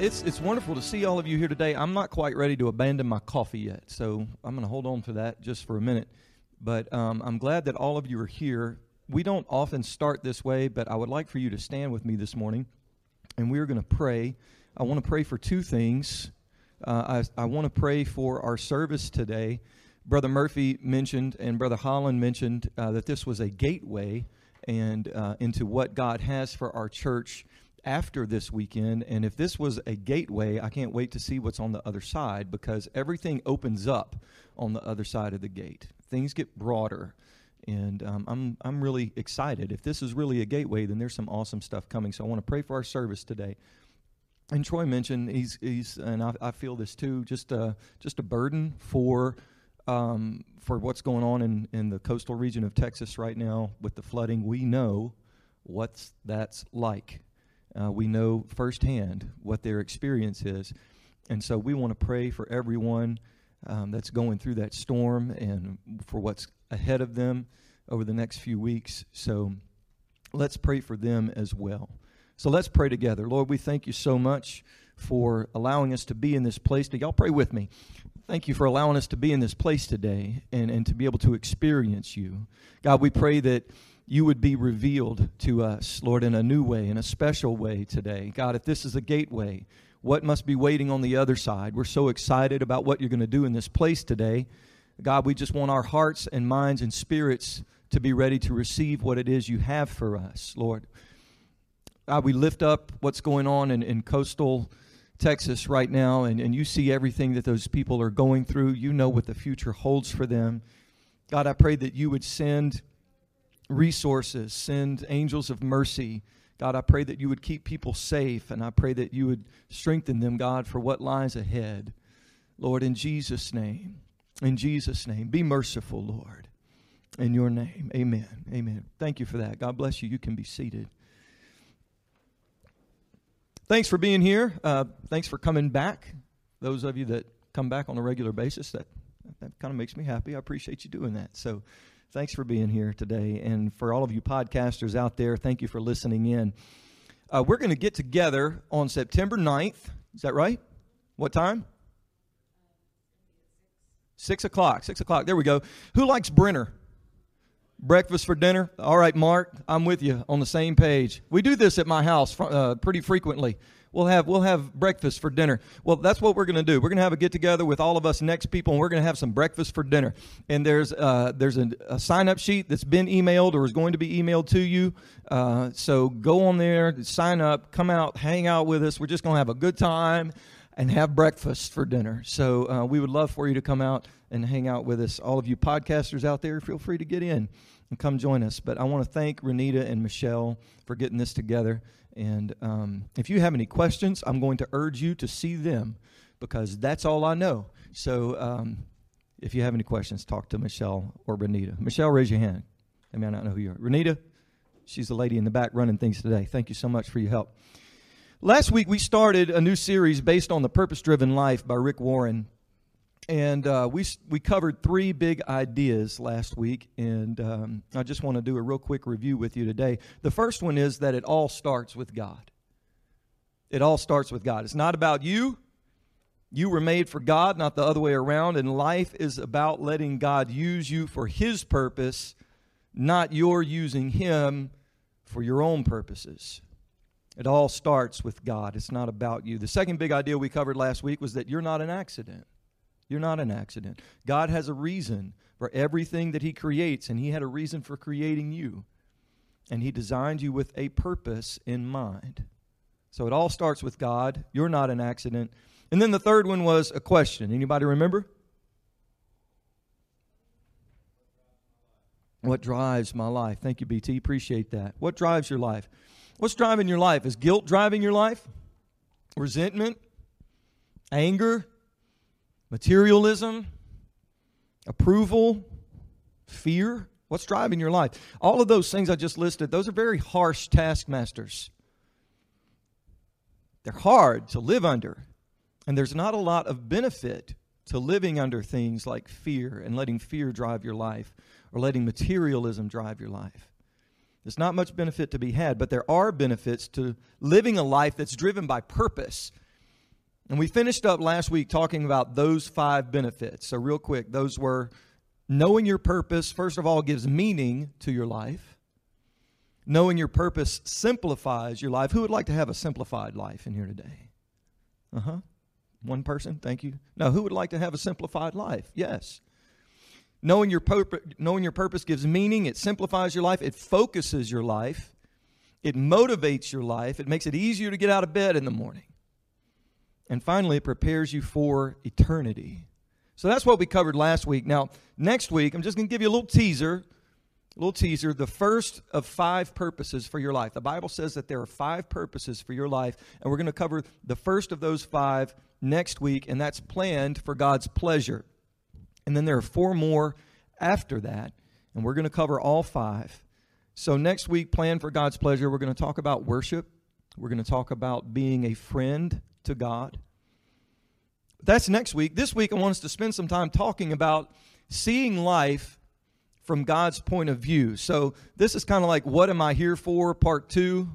It's it's wonderful to see all of you here today. I'm not quite ready to abandon my coffee yet, so I'm going to hold on to that just for a minute. But um, I'm glad that all of you are here. We don't often start this way, but I would like for you to stand with me this morning, and we are going to pray. I want to pray for two things. Uh, I, I want to pray for our service today. Brother Murphy mentioned, and Brother Holland mentioned uh, that this was a gateway and uh, into what God has for our church after this weekend. And if this was a gateway, I can't wait to see what's on the other side because everything opens up on the other side of the gate. Things get broader. And um, I'm, I'm really excited. If this is really a gateway, then there's some awesome stuff coming. So I want to pray for our service today. And Troy mentioned he's, he's and I, I feel this too, just a, just a burden for um, for what's going on in, in the coastal region of Texas right now with the flooding. We know what that's like uh, we know firsthand what their experience is. And so we want to pray for everyone um, that's going through that storm and for what's ahead of them over the next few weeks. So let's pray for them as well. So let's pray together. Lord, we thank you so much for allowing us to be in this place. Y'all pray with me. Thank you for allowing us to be in this place today and, and to be able to experience you. God, we pray that you would be revealed to us, Lord, in a new way, in a special way today. God, if this is a gateway, what must be waiting on the other side? We're so excited about what you're going to do in this place today. God, we just want our hearts and minds and spirits to be ready to receive what it is you have for us, Lord. God, we lift up what's going on in, in coastal Texas right now, and, and you see everything that those people are going through. You know what the future holds for them. God, I pray that you would send resources, send angels of mercy. God, I pray that you would keep people safe, and I pray that you would strengthen them, God, for what lies ahead. Lord, in Jesus' name, in Jesus' name, be merciful, Lord. In your name, amen. Amen. Thank you for that. God bless you. You can be seated. Thanks for being here. Uh, thanks for coming back. Those of you that come back on a regular basis, that, that kind of makes me happy. I appreciate you doing that. So, Thanks for being here today. And for all of you podcasters out there, thank you for listening in. Uh, we're going to get together on September 9th. Is that right? What time? Six o'clock. Six o'clock. There we go. Who likes Brinner? Breakfast for dinner? All right, Mark, I'm with you on the same page. We do this at my house uh, pretty frequently. We'll have we'll have breakfast for dinner. Well, that's what we're going to do. We're going to have a get together with all of us next people, and we're going to have some breakfast for dinner. And there's uh, there's a, a sign up sheet that's been emailed or is going to be emailed to you. Uh, so go on there, sign up, come out, hang out with us. We're just going to have a good time and have breakfast for dinner. So uh, we would love for you to come out and hang out with us. All of you podcasters out there, feel free to get in and come join us. But I want to thank Renita and Michelle for getting this together. And um, if you have any questions, I'm going to urge you to see them because that's all I know. So um, if you have any questions, talk to Michelle or Renita. Michelle, raise your hand. I may not know who you are. Renita, she's the lady in the back running things today. Thank you so much for your help. Last week, we started a new series based on the purpose driven life by Rick Warren and uh, we we covered three big ideas last week, and um, I just want to do a real quick review with you today. The first one is that it all starts with God. It all starts with God. It's not about you. You were made for God, not the other way around. And life is about letting God use you for His purpose, not your using Him for your own purposes. It all starts with God. It's not about you. The second big idea we covered last week was that you're not an accident. You're not an accident. God has a reason for everything that He creates, and He had a reason for creating you. And He designed you with a purpose in mind. So it all starts with God. You're not an accident. And then the third one was a question. Anybody remember? What drives my life? Thank you, BT. Appreciate that. What drives your life? What's driving your life? Is guilt driving your life? Resentment? Anger? Materialism, approval, fear. What's driving your life? All of those things I just listed, those are very harsh taskmasters. They're hard to live under. And there's not a lot of benefit to living under things like fear and letting fear drive your life or letting materialism drive your life. There's not much benefit to be had, but there are benefits to living a life that's driven by purpose And we finished up last week talking about those five benefits. So, real quick, those were knowing your purpose, first of all, gives meaning to your life. Knowing your purpose simplifies your life. Who would like to have a simplified life in here today? Uh huh. One person, thank you. Now, who would like to have a simplified life? Yes. Knowing your, purpose, knowing your purpose gives meaning, it simplifies your life, it focuses your life, it motivates your life, it makes it easier to get out of bed in the morning. And finally, it prepares you for eternity. So that's what we covered last week. Now, next week, I'm just going to give you a little teaser. A little teaser. The first of five purposes for your life. The Bible says that there are five purposes for your life, and we're going to cover the first of those five next week, and that's planned for God's pleasure. And then there are four more after that, and we're going to cover all five. So, next week, plan for God's pleasure, we're going to talk about worship. We're going to talk about being a friend to God. That's next week. This week, I want us to spend some time talking about seeing life from God's point of view. So, this is kind of like What Am I Here For? Part two,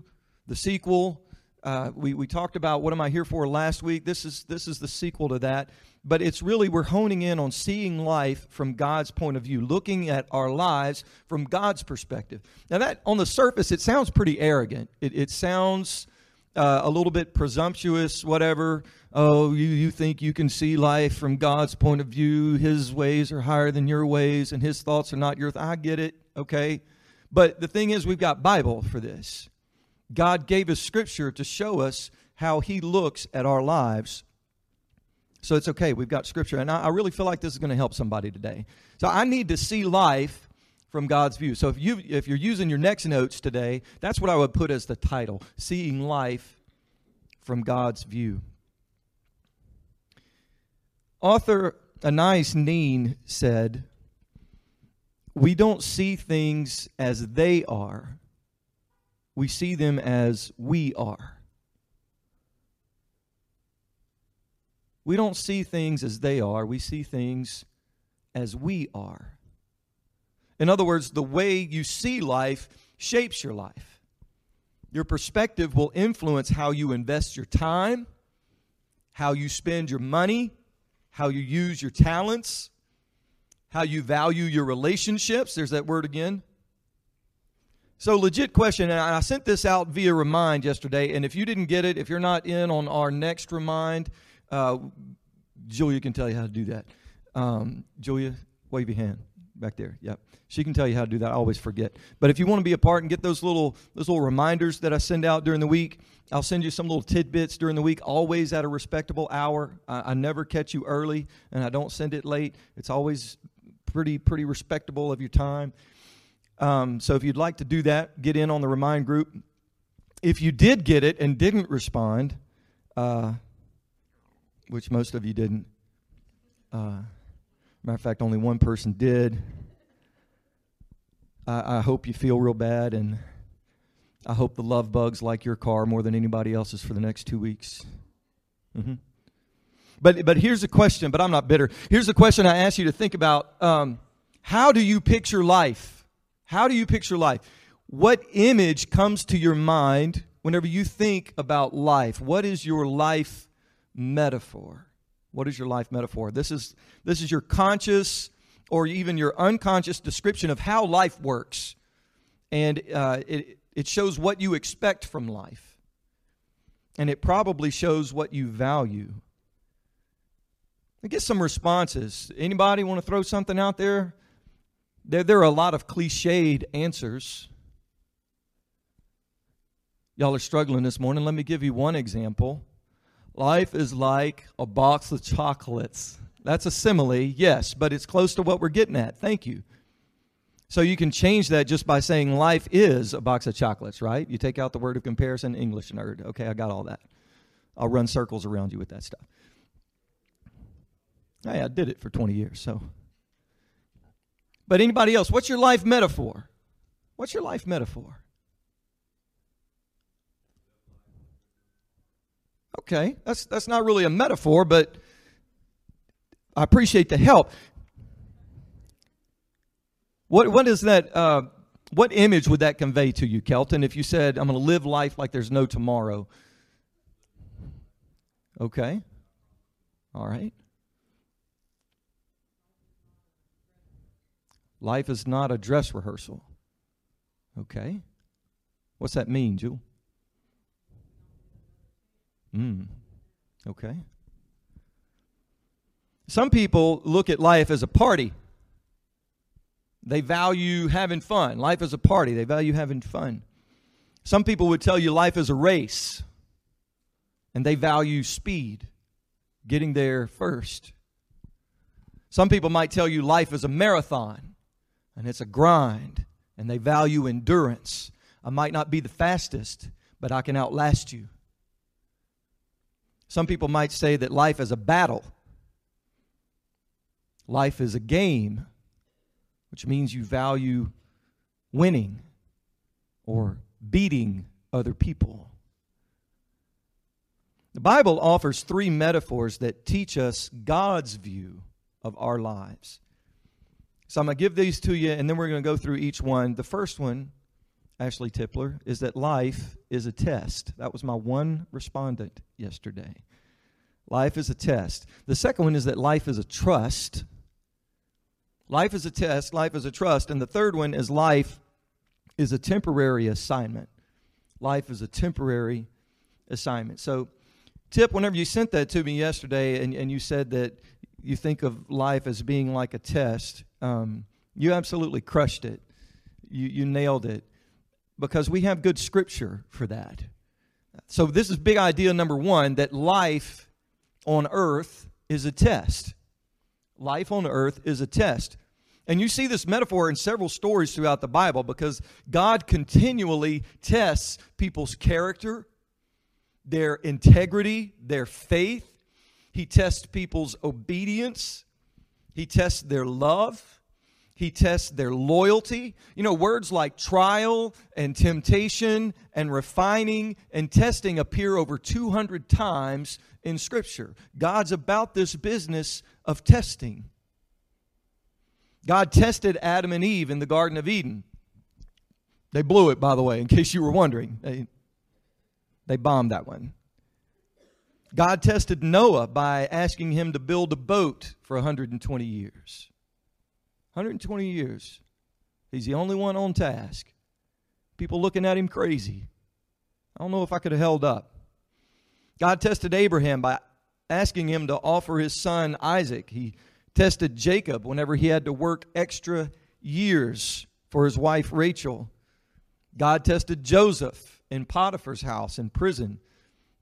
the sequel. Uh, we, we talked about what am I here for last week. This is this is the sequel to that. But it's really we're honing in on seeing life from God's point of view, looking at our lives from God's perspective. Now that on the surface it sounds pretty arrogant. It, it sounds uh, a little bit presumptuous, whatever. Oh, you, you think you can see life from God's point of view. His ways are higher than your ways, and his thoughts are not your. Th- I get it, okay? But the thing is, we've got Bible for this. God gave us scripture to show us how he looks at our lives. So it's okay. We've got scripture. And I, I really feel like this is going to help somebody today. So I need to see life from God's view. So if you if you're using your next notes today, that's what I would put as the title, Seeing Life from God's View. Author Anais Nin said, "We don't see things as they are we see them as we are. We don't see things as they are, we see things as we are. In other words, the way you see life shapes your life. Your perspective will influence how you invest your time, how you spend your money, how you use your talents, how you value your relationships. There's that word again so, legit question, and I sent this out via Remind yesterday. And if you didn't get it, if you're not in on our next Remind, uh, Julia can tell you how to do that. Um, Julia, wave your hand back there. Yep, she can tell you how to do that. I always forget. But if you want to be a part and get those little those little reminders that I send out during the week, I'll send you some little tidbits during the week. Always at a respectable hour. I, I never catch you early, and I don't send it late. It's always pretty pretty respectable of your time. Um, so if you'd like to do that, get in on the Remind group. If you did get it and didn't respond, uh, which most of you didn't, uh, matter of fact, only one person did. I, I hope you feel real bad, and I hope the love bugs like your car more than anybody else's for the next two weeks. Mm-hmm. But but here's a question. But I'm not bitter. Here's a question I ask you to think about. Um, how do you picture life? How do you picture life? What image comes to your mind whenever you think about life? What is your life metaphor? What is your life metaphor? This is this is your conscious or even your unconscious description of how life works, and uh, it it shows what you expect from life, and it probably shows what you value. I get some responses. Anybody want to throw something out there? There, there are a lot of cliched answers. Y'all are struggling this morning. Let me give you one example. Life is like a box of chocolates. That's a simile, yes, but it's close to what we're getting at. Thank you. So you can change that just by saying life is a box of chocolates, right? You take out the word of comparison, English nerd. Okay, I got all that. I'll run circles around you with that stuff. Hey, I did it for 20 years, so but anybody else, what's your life metaphor? What's your life metaphor? Okay, that's that's not really a metaphor, but I appreciate the help. What what is that? Uh, what image would that convey to you, Kelton? If you said, "I'm going to live life like there's no tomorrow," okay, All right. Life is not a dress rehearsal. Okay. What's that mean, Jewel? Hmm. Okay. Some people look at life as a party. They value having fun. Life is a party. They value having fun. Some people would tell you life is a race, and they value speed, getting there first. Some people might tell you life is a marathon, and it's a grind, and they value endurance. I might not be the fastest, but I can outlast you. Some people might say that life is a battle. Life is a game, which means you value winning or beating other people. The Bible offers three metaphors that teach us God's view of our lives. So I'm going to give these to you, and then we're going to go through each one. The first one, Ashley Tippler, is that life is a test. That was my one respondent yesterday. Life is a test. The second one is that life is a trust. Life is a test, life is a trust. And the third one is life is a temporary assignment. Life is a temporary assignment. So, Tip, whenever you sent that to me yesterday and, and you said that you think of life as being like a test, um, you absolutely crushed it. You, you nailed it because we have good scripture for that. So, this is big idea number one that life on earth is a test. Life on earth is a test. And you see this metaphor in several stories throughout the Bible because God continually tests people's character, their integrity, their faith. He tests people's obedience. He tests their love. He tests their loyalty. You know, words like trial and temptation and refining and testing appear over 200 times in Scripture. God's about this business of testing. God tested Adam and Eve in the Garden of Eden. They blew it, by the way, in case you were wondering. They, they bombed that one. God tested Noah by asking him to build a boat for 120 years. 120 years. He's the only one on task. People looking at him crazy. I don't know if I could have held up. God tested Abraham by asking him to offer his son Isaac. He tested Jacob whenever he had to work extra years for his wife Rachel. God tested Joseph in Potiphar's house in prison.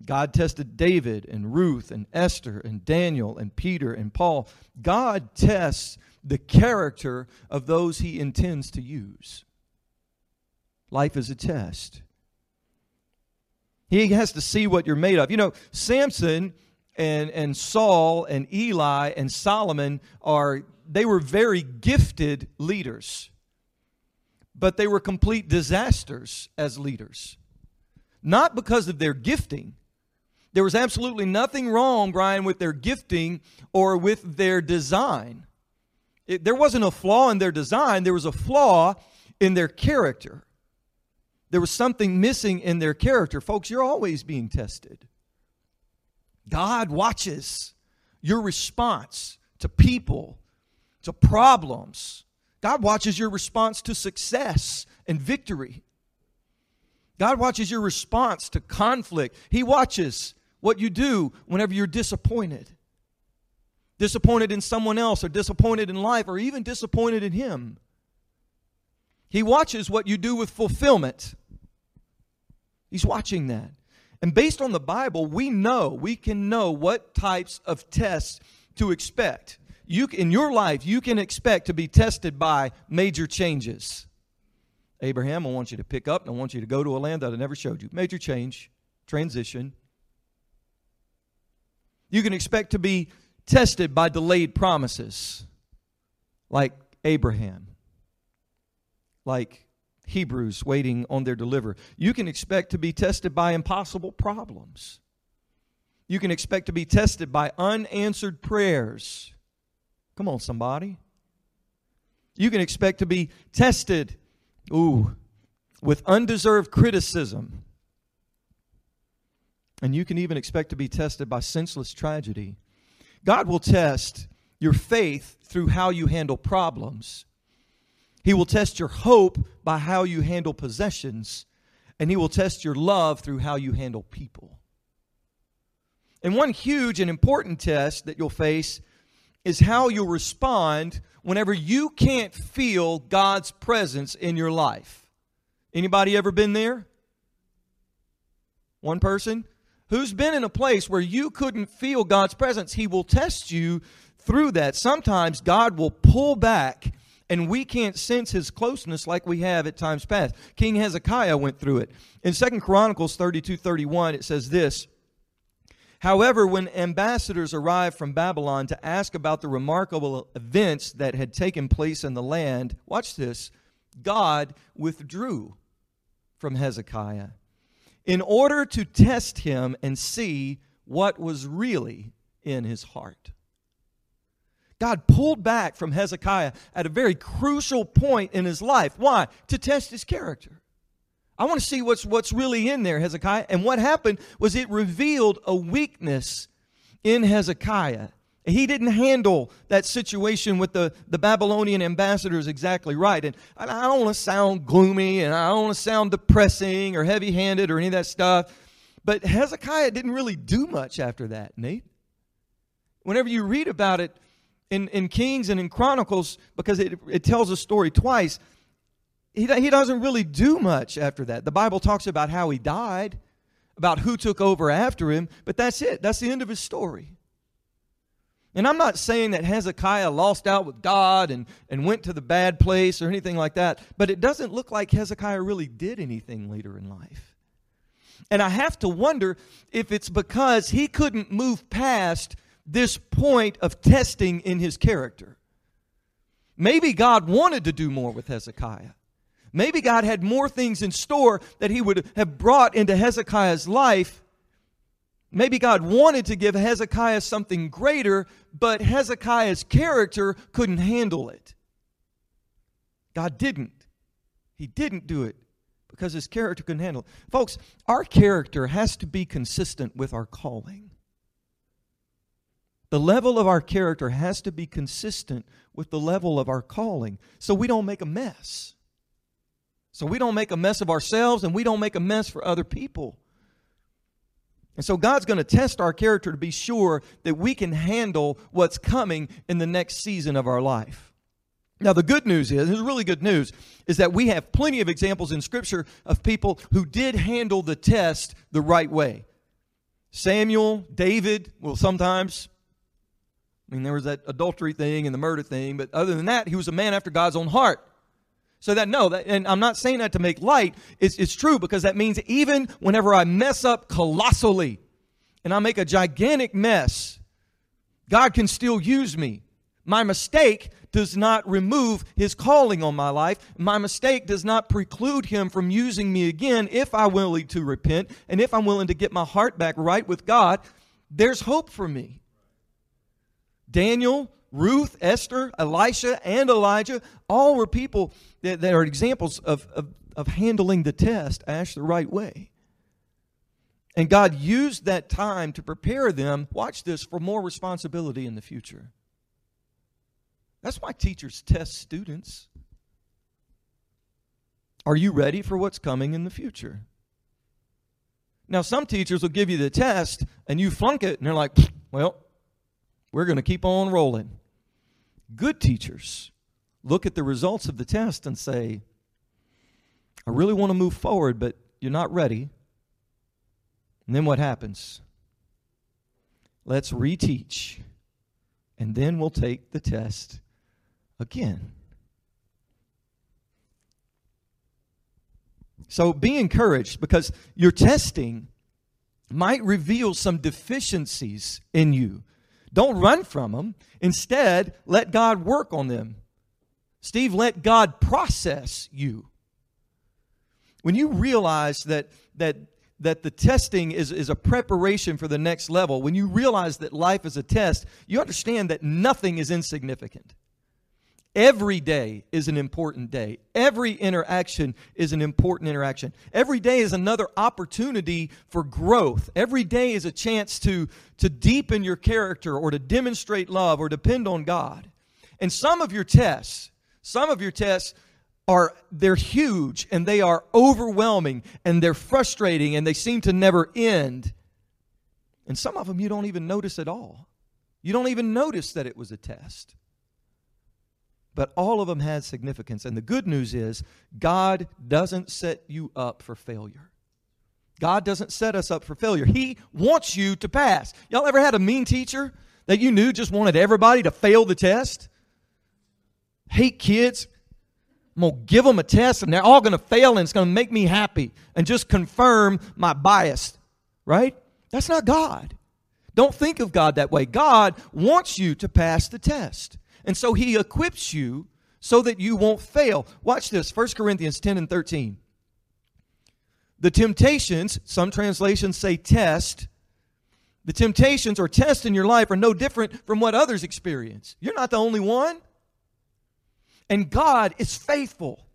God tested David and Ruth and Esther and Daniel and Peter and Paul. God tests the character of those he intends to use. Life is a test. He has to see what you're made of. You know, Samson and, and Saul and Eli and Solomon are, they were very gifted leaders, but they were complete disasters as leaders. Not because of their gifting. There was absolutely nothing wrong, Brian, with their gifting or with their design. It, there wasn't a flaw in their design, there was a flaw in their character. There was something missing in their character. Folks, you're always being tested. God watches your response to people, to problems. God watches your response to success and victory. God watches your response to conflict. He watches what you do whenever you're disappointed. Disappointed in someone else, or disappointed in life, or even disappointed in Him. He watches what you do with fulfillment. He's watching that. And based on the Bible, we know, we can know what types of tests to expect. You, in your life, you can expect to be tested by major changes. Abraham, I want you to pick up and I want you to go to a land that I never showed you. Major change, transition. You can expect to be tested by delayed promises, like Abraham, like Hebrews waiting on their deliverer. You can expect to be tested by impossible problems. You can expect to be tested by unanswered prayers. Come on, somebody. You can expect to be tested, ooh, with undeserved criticism. And you can even expect to be tested by senseless tragedy. God will test your faith through how you handle problems. He will test your hope by how you handle possessions, and He will test your love through how you handle people. And one huge and important test that you'll face is how you'll respond whenever you can't feel God's presence in your life. Anybody ever been there? One person? Who's been in a place where you couldn't feel God's presence? He will test you through that. Sometimes God will pull back and we can't sense his closeness like we have at times past. King Hezekiah went through it. In Second Chronicles 32 31, it says this However, when ambassadors arrived from Babylon to ask about the remarkable events that had taken place in the land, watch this, God withdrew from Hezekiah in order to test him and see what was really in his heart. God pulled back from Hezekiah at a very crucial point in his life. Why? To test his character. I want to see what's, what's really in there, Hezekiah. And what happened was it revealed a weakness in Hezekiah. He didn't handle that situation with the, the Babylonian ambassadors exactly right. And I don't want to sound gloomy and I don't want to sound depressing or heavy handed or any of that stuff. But Hezekiah didn't really do much after that, Nate. Whenever you read about it in, in Kings and in Chronicles, because it, it tells a story twice, he, he doesn't really do much after that. The Bible talks about how he died, about who took over after him, but that's it. That's the end of his story. And I'm not saying that Hezekiah lost out with God and, and went to the bad place or anything like that, but it doesn't look like Hezekiah really did anything later in life. And I have to wonder if it's because he couldn't move past this point of testing in his character. Maybe God wanted to do more with Hezekiah. Maybe God had more things in store that he would have brought into Hezekiah's life. Maybe God wanted to give Hezekiah something greater, but Hezekiah's character couldn't handle it. God didn't. He didn't do it because his character couldn't handle it. Folks, our character has to be consistent with our calling. The level of our character has to be consistent with the level of our calling so we don't make a mess. So we don't make a mess of ourselves and we don't make a mess for other people. And so God's going to test our character to be sure that we can handle what's coming in the next season of our life. Now, the good news is, this is really good news, is that we have plenty of examples in Scripture of people who did handle the test the right way. Samuel, David, well, sometimes. I mean, there was that adultery thing and the murder thing, but other than that, he was a man after God's own heart. So that, no, that, and I'm not saying that to make light. It's, it's true because that means even whenever I mess up colossally and I make a gigantic mess, God can still use me. My mistake does not remove his calling on my life. My mistake does not preclude him from using me again if I'm willing to repent and if I'm willing to get my heart back right with God. There's hope for me. Daniel Ruth, Esther, Elisha, and Elijah all were people that, that are examples of, of, of handling the test, Ash, the right way. And God used that time to prepare them, watch this, for more responsibility in the future. That's why teachers test students. Are you ready for what's coming in the future? Now, some teachers will give you the test and you flunk it, and they're like, well, we're going to keep on rolling. Good teachers look at the results of the test and say, I really want to move forward, but you're not ready. And then what happens? Let's reteach, and then we'll take the test again. So be encouraged because your testing might reveal some deficiencies in you don't run from them. Instead, let God work on them. Steve, let God process you. When you realize that, that, that the testing is, is a preparation for the next level, when you realize that life is a test, you understand that nothing is insignificant. Every day is an important day. Every interaction is an important interaction. Every day is another opportunity for growth. Every day is a chance to, to deepen your character or to demonstrate love or depend on God. And some of your tests, some of your tests are they're huge and they are overwhelming and they're frustrating and they seem to never end. And some of them you don't even notice at all. You don't even notice that it was a test but all of them had significance. And the good news is, God doesn't set you up for failure. God doesn't set us up for failure. He wants you to pass. Y'all ever had a mean teacher that you knew just wanted everybody to fail the test? Hate kids. I'm going to give them a test and they're all going to fail and it's going to make me happy and just confirm my bias, right? That's not God. Don't think of God that way. God wants you to pass the test. And so he equips you so that you won't fail. Watch this 1 Corinthians 10 and 13. The temptations, some translations say test, the temptations or tests in your life are no different from what others experience. You're not the only one. And God is faithful.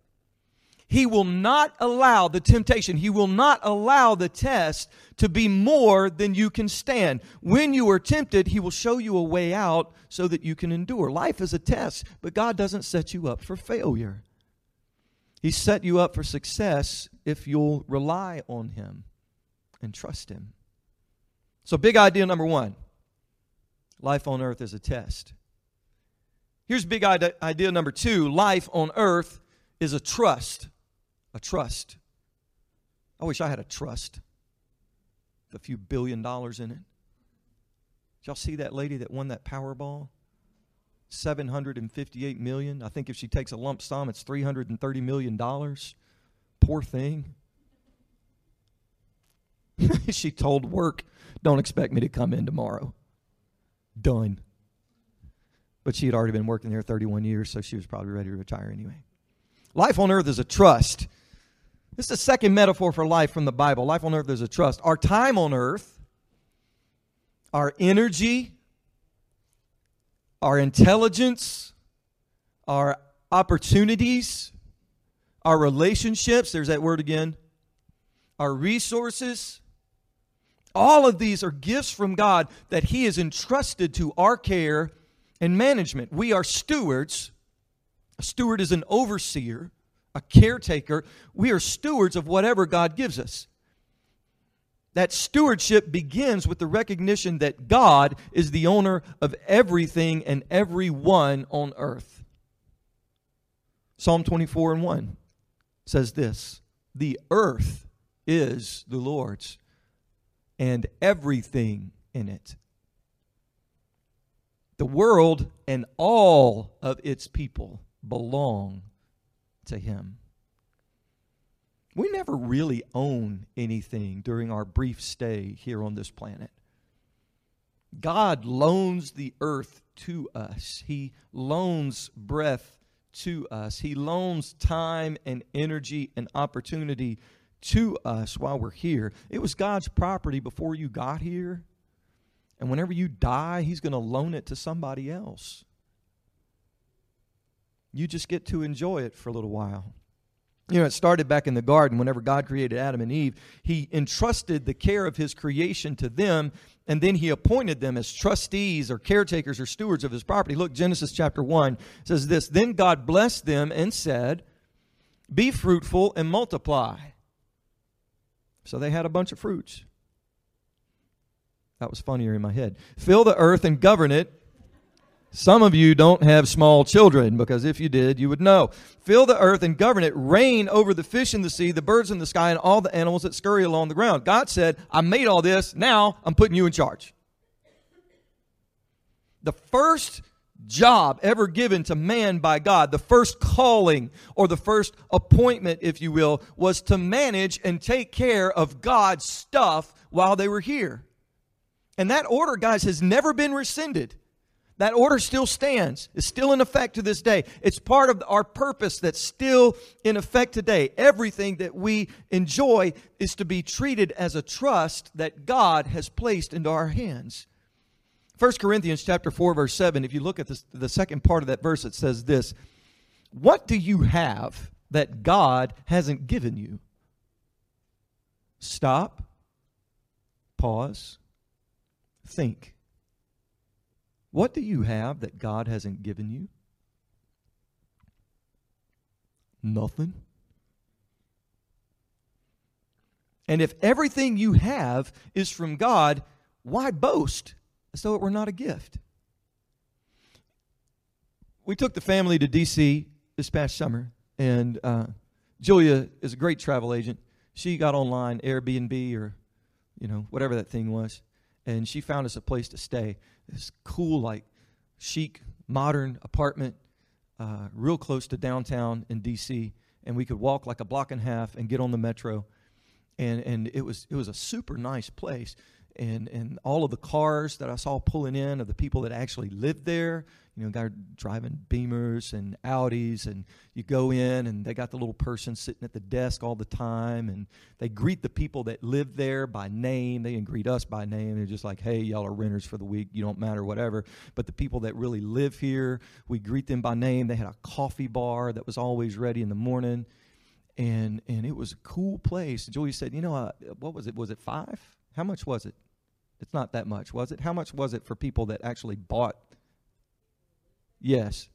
He will not allow the temptation, He will not allow the test to be more than you can stand. When you are tempted, He will show you a way out so that you can endure. Life is a test, but God doesn't set you up for failure. He set you up for success if you'll rely on Him and trust Him. So, big idea number one life on earth is a test. Here's big idea number two life on earth is a trust a trust. I wish I had a trust. A few billion dollars in it. Did y'all see that lady that won that Powerball? 758 million. I think if she takes a lump sum, it's 330 million dollars. Poor thing. she told work, "Don't expect me to come in tomorrow." Done. But she had already been working there 31 years, so she was probably ready to retire anyway. Life on earth is a trust. This is the second metaphor for life from the Bible. Life on earth is a trust. Our time on earth, our energy, our intelligence, our opportunities, our relationships, there's that word again, our resources, all of these are gifts from God that He has entrusted to our care and management. We are stewards. A steward is an overseer a caretaker. We are stewards of whatever God gives us. That stewardship begins with the recognition that God is the owner of everything and everyone on earth. Psalm 24 and 1 says this The earth is the Lord's and everything in it. The world and all of its people belong to Him. We never really own anything during our brief stay here on this planet. God loans the earth to us, He loans breath to us, He loans time and energy and opportunity to us while we're here. It was God's property before you got here. And whenever you die, He's going to loan it to somebody else. You just get to enjoy it for a little while. You know, it started back in the garden whenever God created Adam and Eve. He entrusted the care of his creation to them, and then he appointed them as trustees or caretakers or stewards of his property. Look, Genesis chapter 1 says this Then God blessed them and said, Be fruitful and multiply. So they had a bunch of fruits. That was funnier in my head. Fill the earth and govern it some of you don't have small children because if you did, you would know. Fill the earth and govern it. Reign over the fish in the sea, the birds in the sky, and all the animals that scurry along the ground. God said, I made all this. Now I'm putting you in charge. The first job ever given to man by God, the first calling or the first appointment, if you will, was to manage and take care of God's stuff while they were here. And that order, guys, has never been rescinded. That order still stands. It's still in effect to this day. It's part of our purpose that's still in effect today. Everything that we enjoy is to be treated as a trust that God has placed into our hands. 1 Corinthians chapter 4 verse 7, if you look at the second part of that verse it says this, what do you have that God hasn't given you? Stop. Pause. Think. What do you have that God hasn't given you? Nothing. And if everything you have is from God, why boast as though it were not a gift? We took the family to D.C. this past summer, and uh, Julia is a great travel agent. She got online, Airbnb or, you know, whatever that thing was, and she found us a place to stay. This cool, like, chic, modern apartment, uh, real close to downtown in D.C., and we could walk like a block and a half and get on the metro and and it was it was a super nice place and and all of the cars that I saw pulling in of the people that actually lived there. You know, they're driving Beamers and Audis, and you go in and they got the little person sitting at the desk all the time, and they greet the people that live there by name. They didn't greet us by name. They're just like, "Hey, y'all are renters for the week. You don't matter, whatever." But the people that really live here, we greet them by name. They had a coffee bar that was always ready in the morning and and it was a cool place. Julie said, "You know, uh, what was it? Was it five? How much was it? It's not that much, was it? How much was it for people that actually bought? Yes,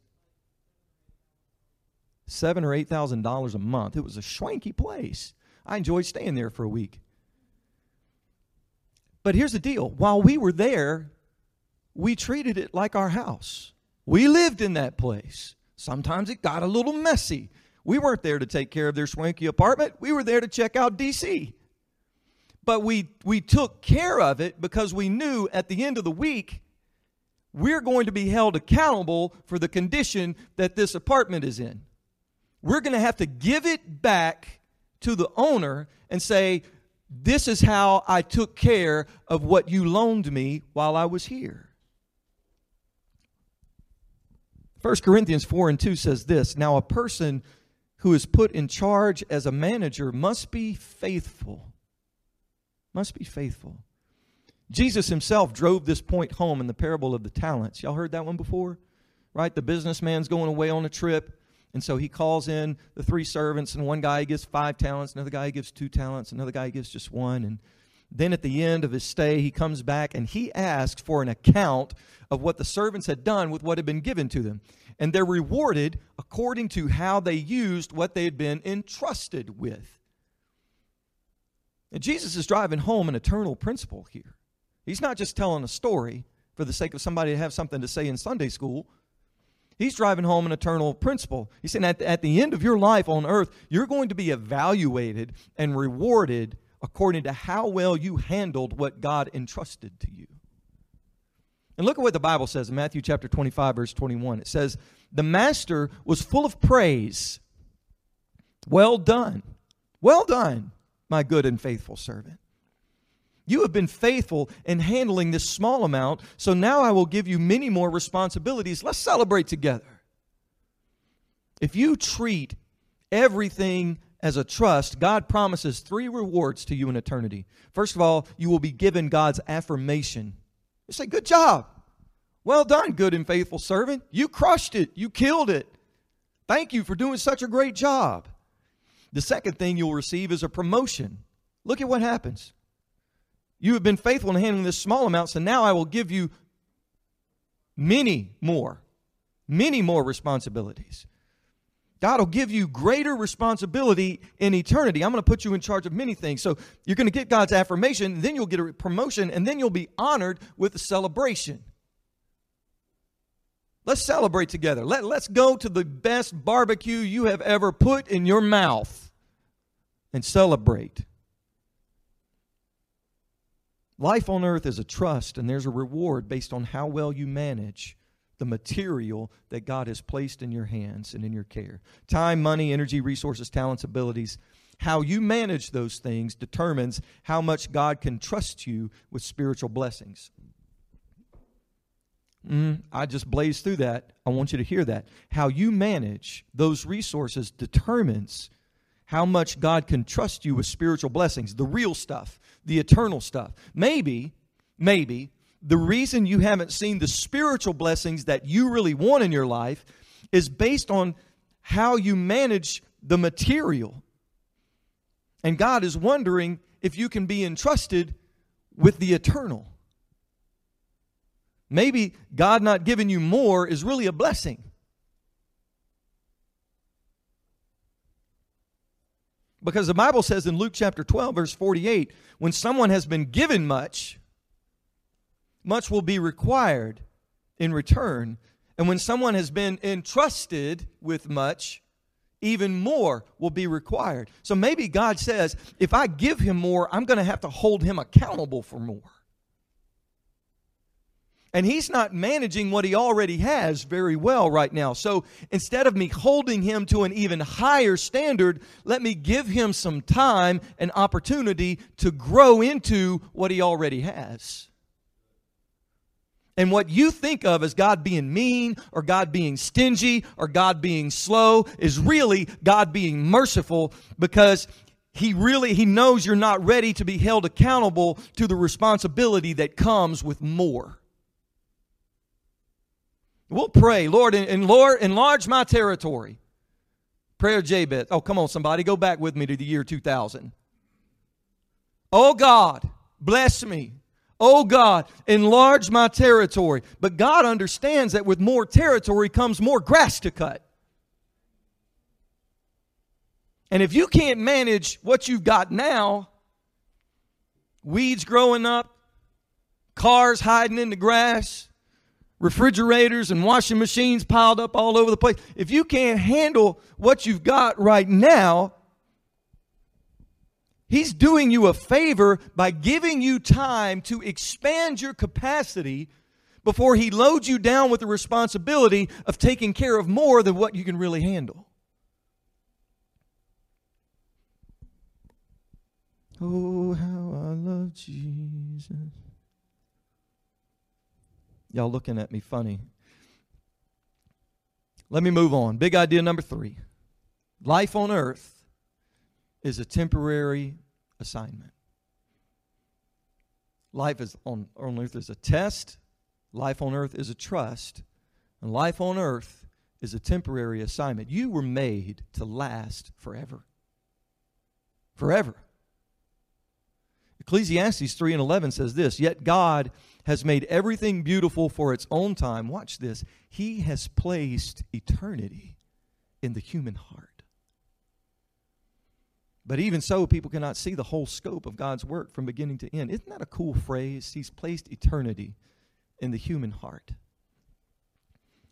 seven or eight thousand dollars a month. It was a schwanky place. I enjoyed staying there for a week. But here's the deal: while we were there, we treated it like our house. We lived in that place. Sometimes it got a little messy. We weren't there to take care of their swanky apartment. We were there to check out DC. But we, we took care of it because we knew at the end of the week, we're going to be held accountable for the condition that this apartment is in. We're going to have to give it back to the owner and say, This is how I took care of what you loaned me while I was here. 1 Corinthians 4 and 2 says this Now, a person who is put in charge as a manager must be faithful. Must be faithful. Jesus himself drove this point home in the parable of the talents. Y'all heard that one before? Right? The businessman's going away on a trip, and so he calls in the three servants, and one guy gives five talents, another guy gives two talents, another guy gives just one. And then at the end of his stay, he comes back and he asks for an account of what the servants had done with what had been given to them and they're rewarded according to how they used what they had been entrusted with. And Jesus is driving home an eternal principle here. He's not just telling a story for the sake of somebody to have something to say in Sunday school. He's driving home an eternal principle. He's saying at the, at the end of your life on earth, you're going to be evaluated and rewarded according to how well you handled what God entrusted to you. And look at what the Bible says in Matthew chapter 25, verse 21. It says, The master was full of praise. Well done. Well done, my good and faithful servant. You have been faithful in handling this small amount, so now I will give you many more responsibilities. Let's celebrate together. If you treat everything as a trust, God promises three rewards to you in eternity. First of all, you will be given God's affirmation you say, Good job. Well done, good and faithful servant. You crushed it. You killed it. Thank you for doing such a great job. The second thing you'll receive is a promotion. Look at what happens. You have been faithful in handling this small amount, so now I will give you many more, many more responsibilities. God will give you greater responsibility in eternity. I'm going to put you in charge of many things. So you're going to get God's affirmation, then you'll get a promotion, and then you'll be honored with a celebration. Let's celebrate together. Let, let's go to the best barbecue you have ever put in your mouth and celebrate. Life on earth is a trust, and there's a reward based on how well you manage the material that God has placed in your hands and in your care. Time, money, energy, resources, talents, abilities. How you manage those things determines how much God can trust you with spiritual blessings. Mm, I just blazed through that. I want you to hear that. How you manage those resources determines how much God can trust you with spiritual blessings, the real stuff, the eternal stuff. Maybe, maybe the reason you haven't seen the spiritual blessings that you really want in your life is based on how you manage the material. And God is wondering if you can be entrusted with the eternal. Maybe God not giving you more is really a blessing. Because the Bible says in Luke chapter 12, verse 48, when someone has been given much, much will be required in return. And when someone has been entrusted with much, even more will be required. So maybe God says, if I give him more, I'm going to have to hold him accountable for more. And he's not managing what he already has very well right now. So instead of me holding him to an even higher standard, let me give him some time and opportunity to grow into what he already has. And what you think of as God being mean or God being stingy or God being slow is really God being merciful because he really he knows you're not ready to be held accountable to the responsibility that comes with more. We'll pray, Lord, and Lord, enlarge my territory. Prayer Jabez. Oh, come on, somebody, go back with me to the year 2000. Oh God, bless me Oh God, enlarge my territory. But God understands that with more territory comes more grass to cut. And if you can't manage what you've got now, weeds growing up, cars hiding in the grass, refrigerators and washing machines piled up all over the place, if you can't handle what you've got right now, He's doing you a favor by giving you time to expand your capacity before He loads you down with the responsibility of taking care of more than what you can really handle. Oh, how I love Jesus. Y'all looking at me funny. Let me move on. Big idea number three life on earth is a temporary assignment. Life is on, on earth is a test, life on earth is a trust, and life on earth is a temporary assignment. You were made to last forever. Forever. Ecclesiastes 3 and 11 says this Yet God has made everything beautiful for its own time. Watch this. He has placed eternity in the human heart. But even so, people cannot see the whole scope of God's work from beginning to end. Isn't that a cool phrase? He's placed eternity in the human heart.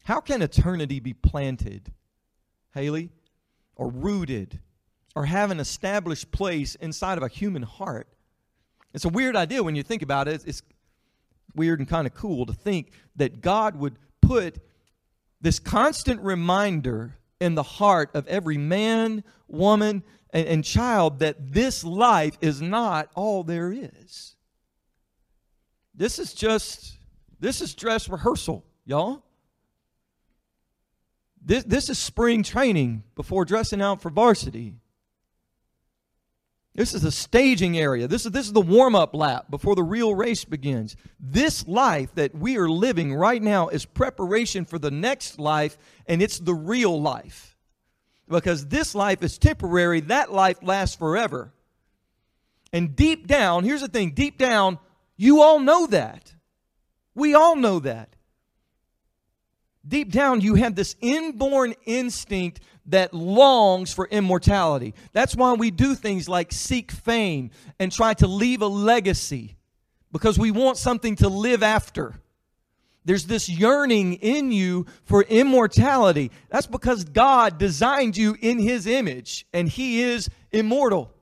How can eternity be planted, Haley, or rooted, or have an established place inside of a human heart? It's a weird idea when you think about it. It's weird and kind of cool to think that God would put this constant reminder in the heart of every man, woman, and, and child that this life is not all there is. This is just, this is dress rehearsal, y'all. This, this is spring training before dressing out for varsity. This is the staging area. This is, this is the warm up lap before the real race begins. This life that we are living right now is preparation for the next life, and it's the real life because this life is temporary, that life lasts forever. And deep down, here's the thing deep down, you all know that. We all know that. Deep down, you have this inborn instinct that longs for immortality. That's why we do things like seek fame and try to leave a legacy because we want something to live after. There's this yearning in you for immortality. That's because God designed you in His image and He is immortal.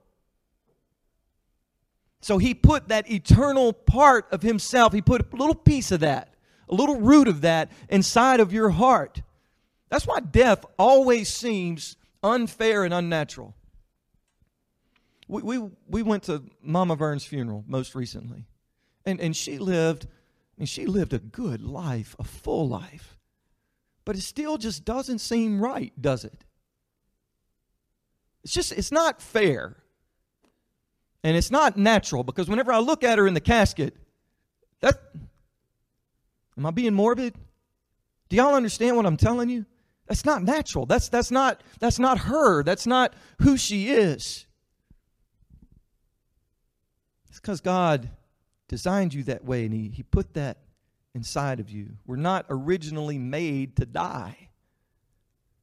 So He put that eternal part of Himself, He put a little piece of that, a little root of that inside of your heart. That's why death always seems unfair and unnatural. We, we, we went to Mama Vern's funeral most recently, and, and she lived and she lived a good life, a full life. But it still just doesn't seem right, does it? It's just, it's not fair. And it's not natural because whenever I look at her in the casket, that, Am I being morbid? Do y'all understand what I'm telling you? That's not natural. That's, that's, not, that's not her. That's not who she is. It's because God designed you that way and he, he put that inside of you. We're not originally made to die.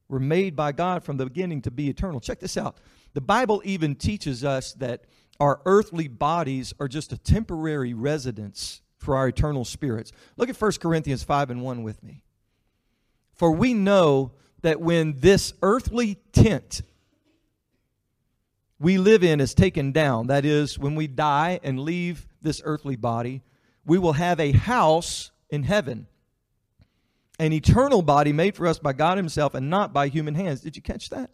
We're made by God from the beginning to be eternal. Check this out. The Bible even teaches us that our earthly bodies are just a temporary residence for our eternal spirits. Look at 1 Corinthians 5 and 1 with me. For we know that when this earthly tent we live in is taken down, that is, when we die and leave this earthly body, we will have a house in heaven, an eternal body made for us by God Himself and not by human hands. Did you catch that?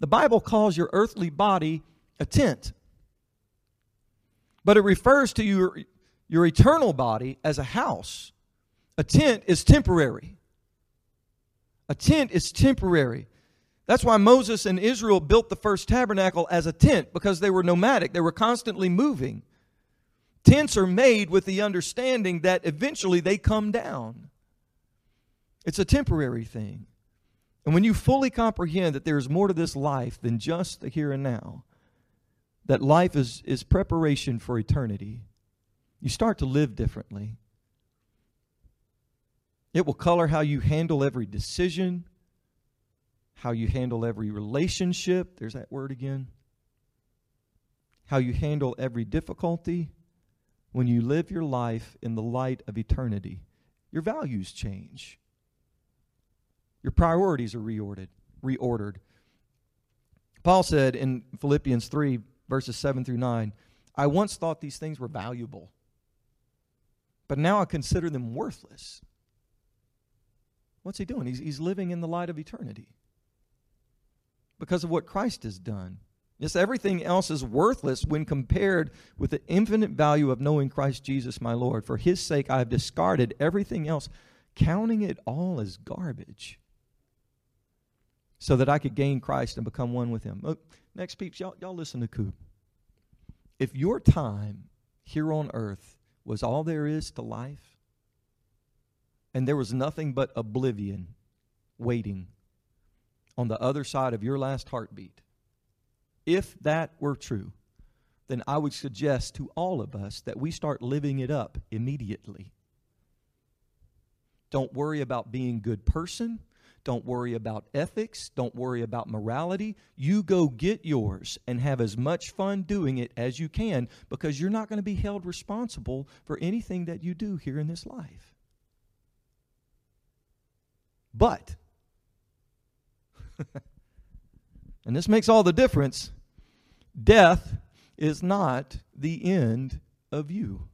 The Bible calls your earthly body a tent, but it refers to your, your eternal body as a house. A tent is temporary. A tent is temporary. That's why Moses and Israel built the first tabernacle as a tent because they were nomadic. They were constantly moving. Tents are made with the understanding that eventually they come down. It's a temporary thing. And when you fully comprehend that there is more to this life than just the here and now, that life is, is preparation for eternity, you start to live differently. It will color how you handle every decision, how you handle every relationship. There's that word again. How you handle every difficulty when you live your life in the light of eternity. Your values change. Your priorities are reordered. reordered. Paul said in Philippians 3, verses 7 through 9, I once thought these things were valuable, but now I consider them worthless. What's he doing? He's, he's living in the light of eternity because of what Christ has done. Yes, everything else is worthless when compared with the infinite value of knowing Christ Jesus my Lord. For his sake, I have discarded everything else, counting it all as garbage so that I could gain Christ and become one with Him. Oh, next, peeps, y'all, y'all listen to Coop. If your time here on earth was all there is to life, and there was nothing but oblivion waiting on the other side of your last heartbeat, if that were true, then I would suggest to all of us that we start living it up immediately. Don't worry about being a good person. Don't worry about ethics. Don't worry about morality. You go get yours and have as much fun doing it as you can because you're not going to be held responsible for anything that you do here in this life. But, and this makes all the difference, death is not the end of you.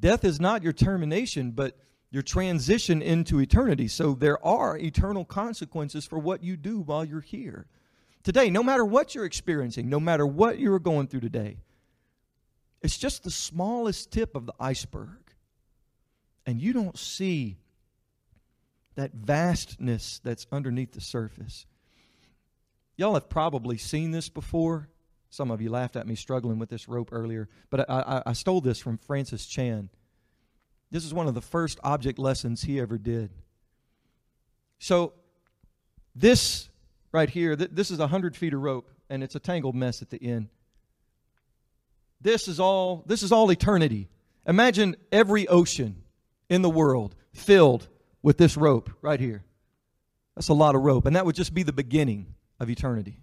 Death is not your termination, but your transition into eternity. So there are eternal consequences for what you do while you're here. Today, no matter what you're experiencing, no matter what you're going through today, it's just the smallest tip of the iceberg. And you don't see that vastness that's underneath the surface. Y'all have probably seen this before. Some of you laughed at me struggling with this rope earlier, but I, I, I stole this from Francis Chan. This is one of the first object lessons he ever did. So, this right here, th- this is 100 feet of rope, and it's a tangled mess at the end. This is all, this is all eternity. Imagine every ocean in the world filled with this rope right here. That's a lot of rope, and that would just be the beginning of eternity.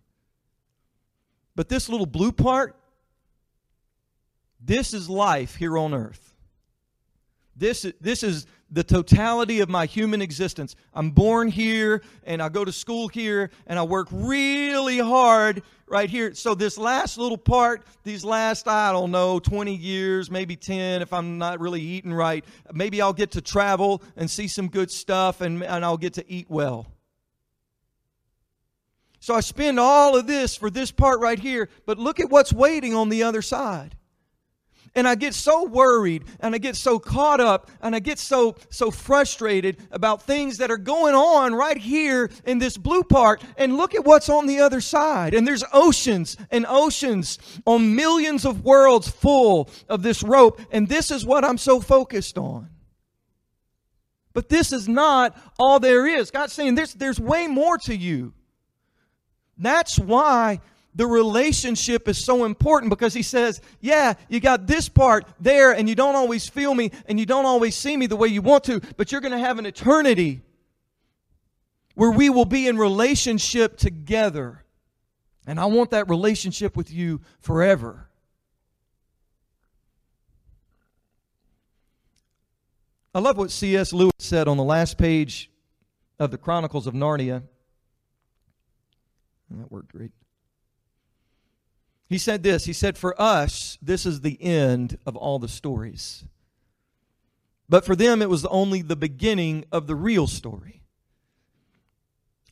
But this little blue part, this is life here on earth. This, this is the totality of my human existence. I'm born here and I go to school here and I work really hard right here. So, this last little part, these last, I don't know, 20 years, maybe 10, if I'm not really eating right, maybe I'll get to travel and see some good stuff and, and I'll get to eat well. So, I spend all of this for this part right here, but look at what's waiting on the other side. And I get so worried and I get so caught up and I get so so frustrated about things that are going on right here in this blue part and look at what's on the other side. And there's oceans and oceans on millions of worlds full of this rope and this is what I'm so focused on. But this is not all there is. God's saying there's there's way more to you. That's why the relationship is so important because he says, Yeah, you got this part there, and you don't always feel me, and you don't always see me the way you want to, but you're going to have an eternity where we will be in relationship together. And I want that relationship with you forever. I love what C.S. Lewis said on the last page of the Chronicles of Narnia. That worked great. He said this He said, For us, this is the end of all the stories. But for them, it was only the beginning of the real story.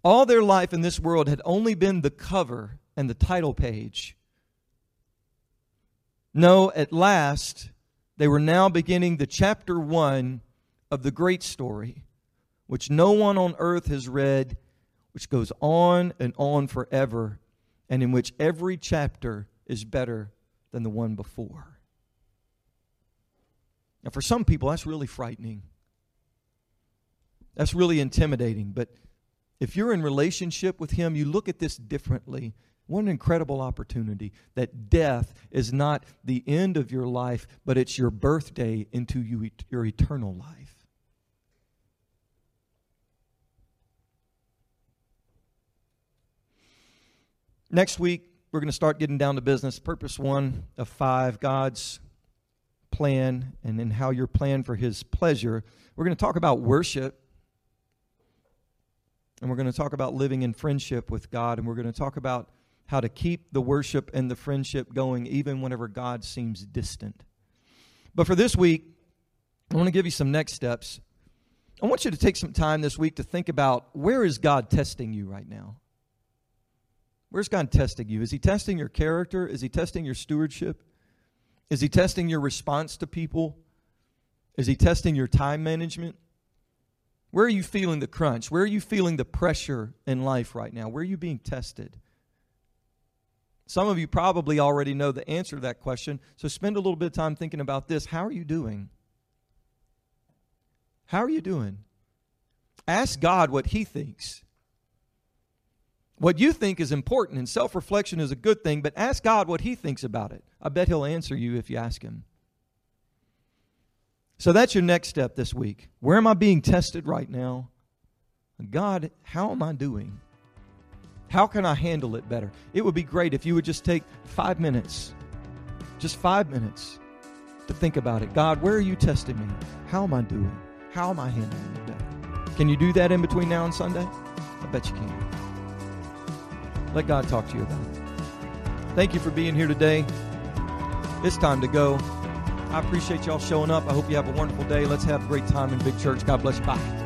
All their life in this world had only been the cover and the title page. No, at last, they were now beginning the chapter one of the great story, which no one on earth has read, which goes on and on forever, and in which every chapter is better than the one before. Now, for some people, that's really frightening. That's really intimidating. But if you're in relationship with Him, you look at this differently. What an incredible opportunity that death is not the end of your life, but it's your birthday into you, your eternal life. Next week, we're going to start getting down to business. Purpose one of five God's plan and then how your plan for His pleasure. We're going to talk about worship. And we're going to talk about living in friendship with God. And we're going to talk about how to keep the worship and the friendship going even whenever God seems distant. But for this week, I want to give you some next steps. I want you to take some time this week to think about where is God testing you right now? Where's God testing you? Is He testing your character? Is He testing your stewardship? Is He testing your response to people? Is He testing your time management? Where are you feeling the crunch? Where are you feeling the pressure in life right now? Where are you being tested? Some of you probably already know the answer to that question, so spend a little bit of time thinking about this. How are you doing? How are you doing? Ask God what He thinks. What you think is important, and self reflection is a good thing, but ask God what He thinks about it. I bet He'll answer you if you ask Him. So that's your next step this week. Where am I being tested right now? God, how am I doing? How can I handle it better? It would be great if you would just take five minutes, just five minutes, to think about it. God, where are you testing me? How am I doing? How am I handling it better? Can you do that in between now and Sunday? I bet you can. Let God talk to you about it. Thank you for being here today. It's time to go. I appreciate y'all showing up. I hope you have a wonderful day. Let's have a great time in Big Church. God bless you. Bye.